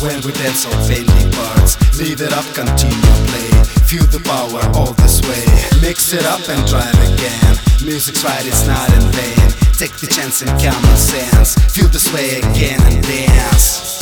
When we dance on fading parts. Leave it up, continue play. Feel the power all this way. Mix it up and try again. Music's right, it's not in vain. Take the chance and common sense. Feel the sway again and dance.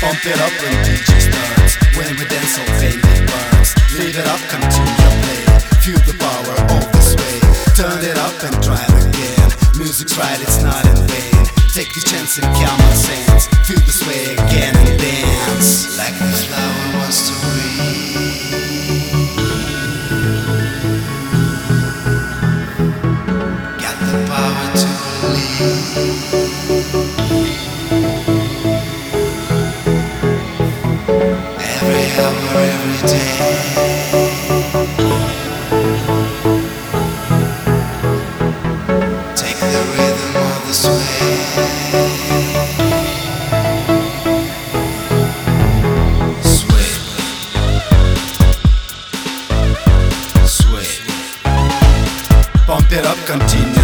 Pump it up when DJ starts. When we dance on fading parts. Leave it up, come to your play. Feel the power all this way. Turn it up and try it again. Music's right, it's not in vain. Take the chance and common sense. Feel the sway get up, continue.